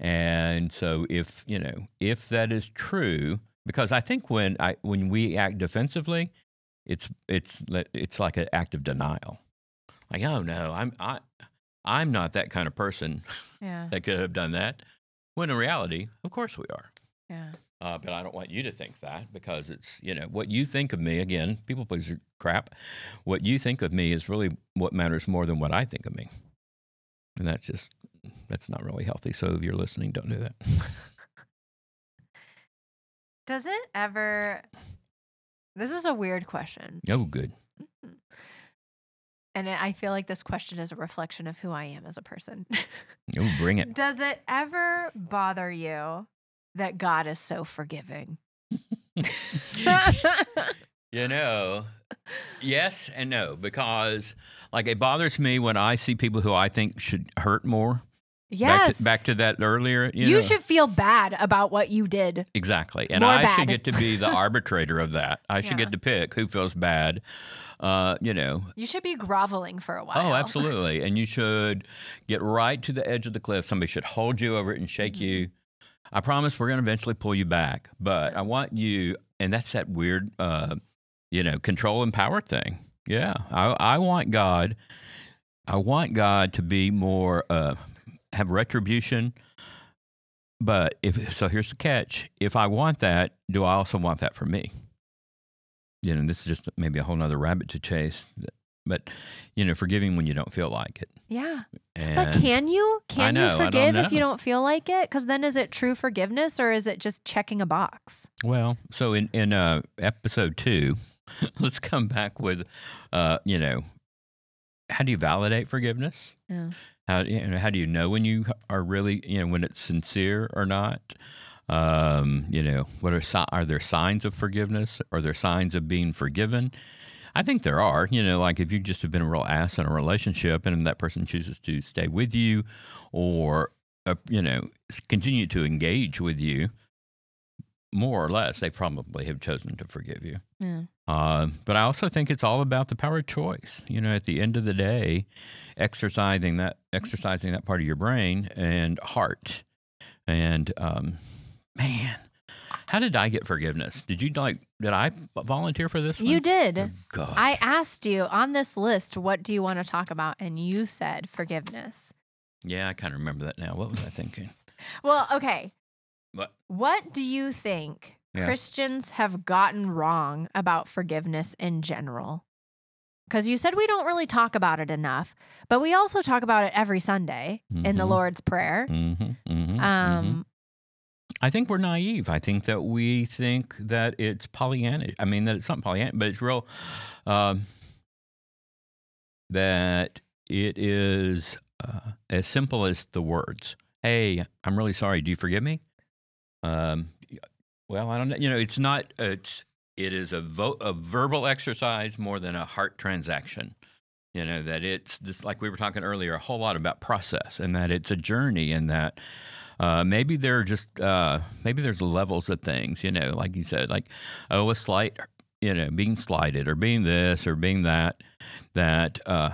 And so, if you know, if that is true, because I think when I when we act defensively, it's it's it's like an act of denial. Like, oh no, I'm I I'm not that kind of person Yeah. that could have done that. When in reality, of course we are. Yeah. Uh, but I don't want you to think that because it's, you know, what you think of me, again, people pleaser crap. What you think of me is really what matters more than what I think of me. and that's just that's not really healthy. So if you're listening, don't do that. Does it ever? This is a weird question, oh, good. and I feel like this question is a reflection of who I am as a person. Oh, bring it. Does it ever bother you that God is so forgiving? You know, yes and no, because like it bothers me when I see people who I think should hurt more. yes. Back to, back to that earlier. You, you know. should feel bad about what you did. Exactly. And More I bad. should get to be the arbitrator of that. I should Yeah. get to pick who feels bad. Uh, you know. You should be groveling for a while. Oh, absolutely. and you should get right to the edge of the cliff. Somebody should hold you over it and shake Mm-hmm. you. I promise we're going to eventually pull you back, but I want you, and that's that weird, uh, you know, control and power thing. Yeah, I, I want God. I want God to be more, uh, have retribution. But if so, here's the catch: if I want that, do I also want that for me? You know, this is just maybe a whole nother rabbit to chase. But you know, forgiving when you don't feel like it. Yeah. And But can you? Can know, you forgive if you don't feel like it? Because then is it true forgiveness or is it just checking a box? Well, so in in uh, episode two, let's come back with, uh, you know, how do you validate forgiveness? Yeah. How you know, how do you know when you are really you know when it's sincere or not? Um, you know, what are are there signs of forgiveness? Are there signs of being forgiven? I think there are. You know, like if you just have been a real ass in a relationship and that person chooses to stay with you, or uh, you know, continue to engage with you, more or less, they probably have chosen to forgive you. Yeah. Uh, but I also think it's all about the power of choice. You know, at the end of the day, exercising that exercising that part of your brain and heart. And um, man, how did I get forgiveness? Did you like? Did I volunteer for this? You one? did. Oh, gosh. I asked you on this list, what do you want to talk about? And you said forgiveness. yeah, I kind of remember that now. What was I thinking? Well, okay. What? What do you think Yeah. Christians have gotten wrong about forgiveness in general? Because you said we don't really talk about it enough, but we also talk about it every Sunday in the Mhm. Lord's Prayer. Mm-hmm, mm-hmm, Um, I think we're naive. I think that we think that it's Pollyanna. I mean, that it's not Pollyanna, but it's real. Um, that it is uh, as simple as the words. Hey, I'm really sorry. Do you forgive me? Um, well, I don't know. You know, it's not. It's it is a vo- a verbal exercise more than a heart transaction. You know that it's this like we were talking earlier a whole lot about process and that it's a journey and that uh, maybe there are just uh, maybe there's levels of things. You know, like you said, like oh, a slight, you know, being slighted or being this or being that. That uh,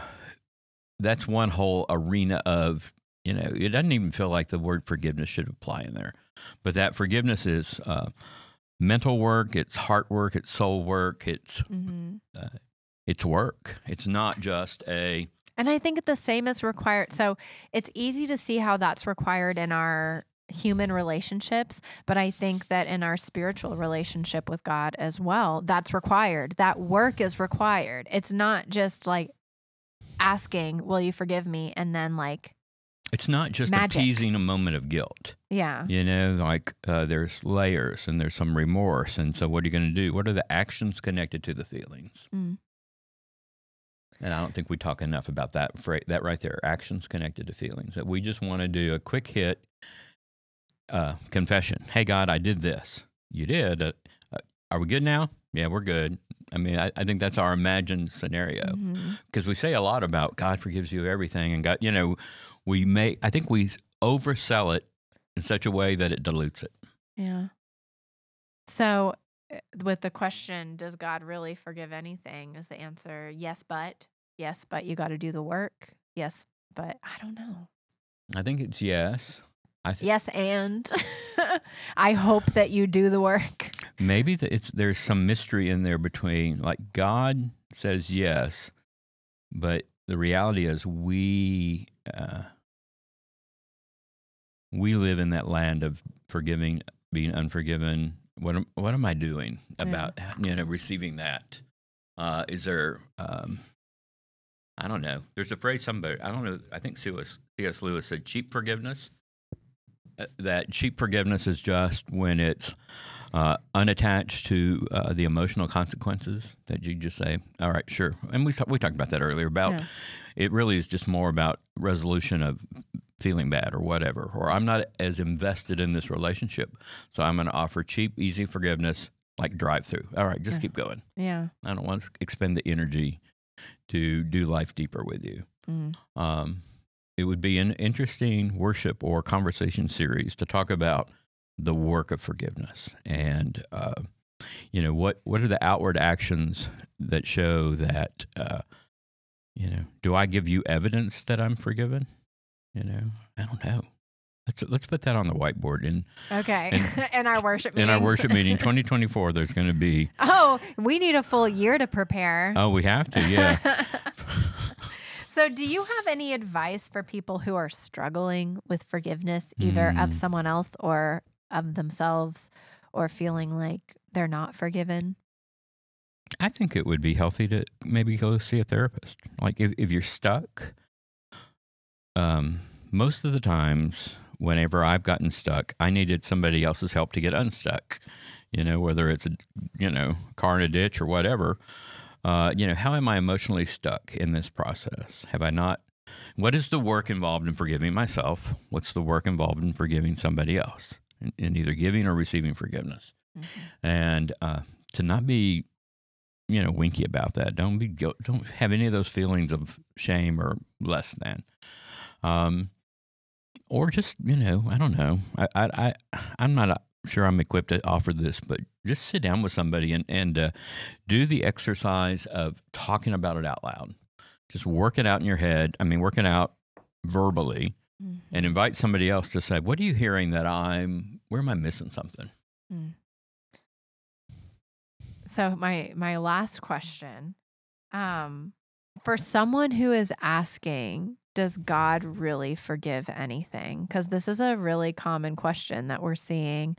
that's one whole arena of you know. It doesn't even feel like the word forgiveness should apply in there, but that forgiveness is. Uh, mental work it's heart work it's soul work it's mhm. it's work it's not just a And I think the same is required. So it's easy to see how that's required in our human relationships, but I think that in our spiritual relationship with God as well, that's required. That work is required. It's not just like asking, Will you forgive me? And then, like, it's not just Magic. appeasing a moment of guilt yeah. you know like uh, there's layers and there's some remorse and so what are you going to do what are the actions connected to the feelings Mm. And i don't think we talk enough about that that right there actions connected to feelings. That we just want to do a quick hit uh, confession. Hey god i did this. You did? Uh, uh, are we good now? Yeah we're good. I mean i, I think that's our imagined scenario. Because we say a lot about God forgives you everything, and God, you know, we make. I think we oversell it in such a way that it dilutes it. Yeah. So, with the question, does God really forgive anything? Is the answer yes, but yes, but you got to do the work. Yes, but I don't know. I think it's yes. I think Yes, and I hope that you do the work. maybe that it's there's some mystery in there between like God says yes, but the reality is we uh, we live in that land of forgiving, being unforgiven. What am, what am I doing about you know receiving that? Uh, is there um, I don't know. There's a phrase somebody I don't know. I think C.S. C.S. Lewis said cheap forgiveness. Uh, that cheap forgiveness is just when it's uh, unattached to uh, the emotional consequences that you just say, all right, sure. And we, we talked about that earlier about Yeah. it really is just more about resolution of feeling bad or whatever, or I'm not as invested in this relationship. So I'm going to offer cheap, easy forgiveness like drive through. All right, just Yeah. keep going. Yeah. I don't want to expend the energy to do life deeper with you. Mm. Um, it would be an interesting worship or conversation series to talk about the work of forgiveness and uh, you know what what are the outward actions that show that uh, you know do I give you evidence that I'm forgiven? You know I don't know. Let's let's put that on the whiteboard in Okay. in our worship meeting in our worship meeting 2024. There's going to be Oh, we need a full year to prepare. oh we have to yeah so, do you have any advice for people who are struggling with forgiveness, either of Mm. someone else or of themselves, or feeling like they're not forgiven? I think it would be healthy to maybe go see a therapist. Like if, if you're stuck, um, most of the times, whenever I've gotten stuck, I needed somebody else's help to get unstuck. You know, whether it's a you know car in a ditch or whatever. Uh, you know, how am I emotionally stuck in this process? Have I not? What is the work involved in forgiving myself? What's the work involved in forgiving somebody else? In, in either giving or receiving forgiveness, and uh, to not be you know winky about that don't be don't have any of those feelings of shame or less than um or just you know i don't know. I i, I i'm not uh, sure i'm equipped to offer this but just sit down with somebody and and uh, do the exercise of talking about it out loud. Just work it out in your head i mean work it out verbally Mhm. and invite somebody else to say what are you hearing that i'm where am i missing something? So my my last question, um, for someone who is asking, does God really forgive anything? Because this is a really common question that we're seeing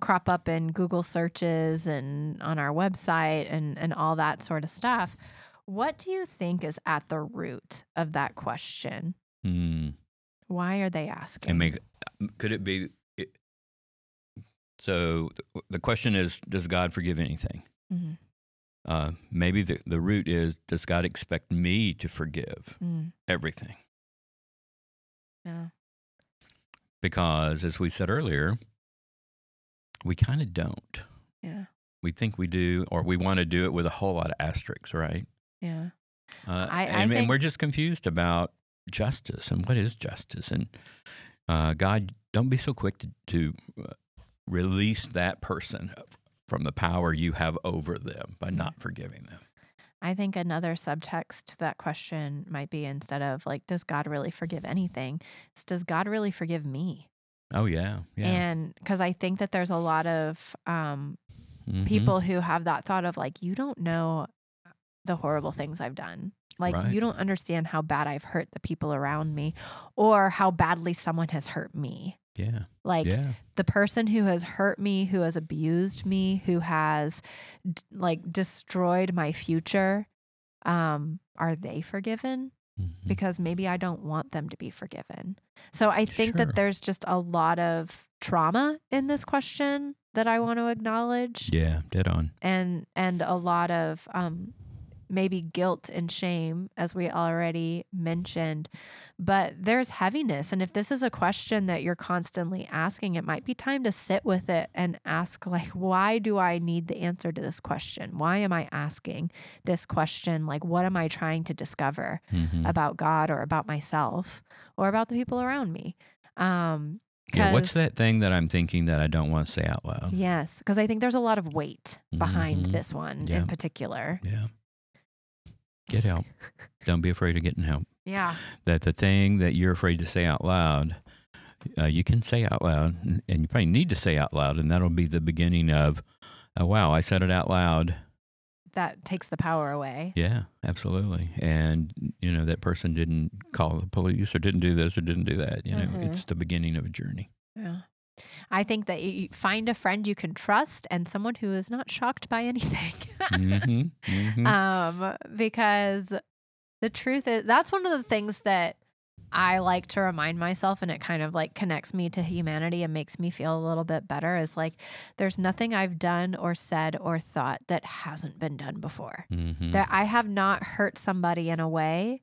crop up in Google searches and on our website and and all that sort of stuff. What do you think is at the root of that question? Hmm. Why are they asking? Mean, could it be? It, so the question is, does God forgive anything? Mhm. Uh, maybe the, the root is, does God expect me to forgive Mm, everything? Yeah. Because as we said earlier, we kind of don't. Yeah. We think we do, or we want to do it with a whole lot of asterisks, right? Yeah. Uh, I- I and, and we're just confused about justice and what is justice. And uh, God, don't be so quick to, to uh, release that person from the power you have over them by not forgiving them. I think another subtext to that question might be instead of like, does God really forgive anything? It's does God really forgive me? Oh yeah, yeah. And because I think that there's a lot of um, Mhm. people who have that thought of like, you don't know the horrible things I've done. Like, Right. you don't understand how bad I've hurt the people around me or how badly someone has hurt me. Yeah, Like, yeah, the person who has hurt me, who has abused me, who has d- like destroyed my future, um, are they forgiven? Mhm. Because maybe I don't want them to be forgiven. So I think Sure. that there's just a lot of trauma in this question that I want to acknowledge, yeah. Dead on. and and a lot of um, maybe guilt and shame, as we already mentioned. But there's heaviness. And if this is a question that you're constantly asking, it might be time to sit with it and ask, like, why do I need the answer to this question? Why am I asking this question? Like, what am I trying to discover Mhm. about God or about myself or about the people around me? Um, Yeah, what's that thing that I'm thinking that I don't want to say out loud? Yes, because I think there's a lot of weight behind Mhm. this one Yeah. in particular. Yeah. Get help. don't be afraid of getting help. Yeah. that the thing that you're afraid to say out loud, uh, you can say out loud, and- and you probably need to say out loud, and that'll be the beginning of, oh wow, I said it out loud. That takes the power away. Yeah, absolutely. And you know that person didn't call the police or didn't do this or didn't do that. You know, Mhm. it's the beginning of a journey. Yeah. I think that you find a friend you can trust and someone who is not shocked by anything. hmm hmm um, because The truth is, that's one of the things that I like to remind myself, and it kind of like connects me to humanity and makes me feel a little bit better. Is like, there's nothing I've done or said or thought that hasn't been done before. Mhm. That I have not hurt somebody in a way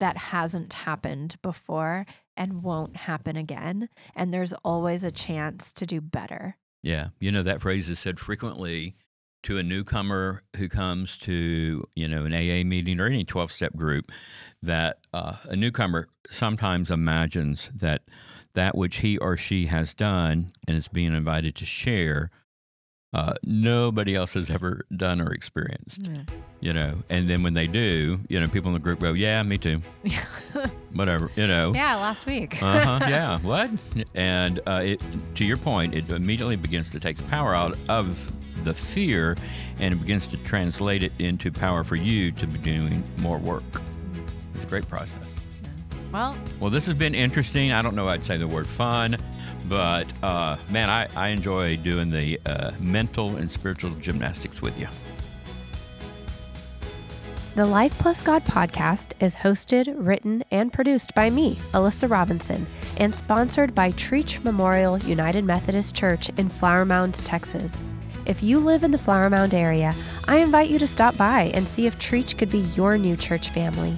that hasn't happened before and won't happen again. And there's always a chance to do better. Yeah, you know that phrase is said frequently to a newcomer who comes to you know an AA meeting or any twelve step group. That uh, a newcomer sometimes imagines that that which he or she has done and is being invited to share, uh, nobody else has ever done or experienced. You know, and then when they do, you know, people in the group go, "Yeah, me too." Whatever, you know. yeah, last week. uh huh. Yeah. What? And uh, it, to your point, it immediately begins to take the power out of the fear, and it begins to translate it into power for you to be doing more work. It's a great process. well, Well, this has been interesting. I don't know. I'd say the word fun, but uh, man, I, I enjoy doing the uh, mental and spiritual gymnastics with you. The Life Plus God podcast is hosted, written, and produced by me, Alyssa Robinson, and sponsored by Trietsch Memorial United Methodist Church in Flower Mound, Texas. If you live in the Flower Mound area, I invite you to stop by and see if Trietsch could be your new church family.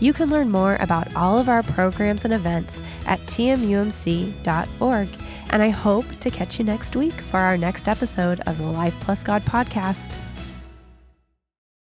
You can learn more about all of our programs and events at tmumc.org, and I hope to catch you next week for our next episode of the Life Plus God podcast.